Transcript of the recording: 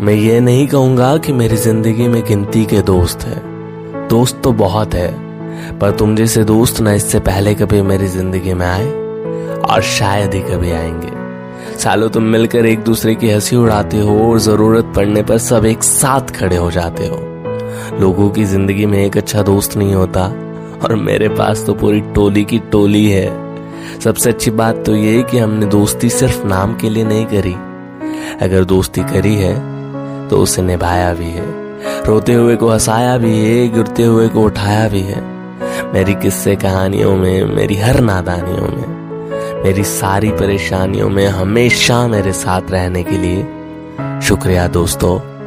मैं ये नहीं कहूँगा कि मेरी ज़िंदगी में गिनती के दोस्त है। दोस्त तो बहुत है, पर तुम जैसे दोस्त ना इससे पहले कभी मेरी ज़िंदगी में आए, और शायद ही कभी आएँगे। सालों तुम मिलकर एक दूसरे की हँसी उड़ाते हो, और ज़रूरत पड़ने पर सब एक साथ खड़े हो जाते हो। लोगों की ज़िंदगी में एक अच्छा दोस्त नहीं होता, और मेरे पास तो पूरी टोली की टोली है। सबसे अच्छी बात तो ये कि हमने दोस्ती सिर्फ़ नाम के लिए नहीं करी। अगर दोस्ती करी है तो उसे निभाया भी है। रोते हुए को हंसाया भी है, गिरते हुए को उठाया भी है। मेरी किस्से कहानियों में, मेरी हर नादानियों में, मेरी सारी परेशानियों में हमेशा मेरे साथ रहने के लिए शुक्रिया दोस्तों।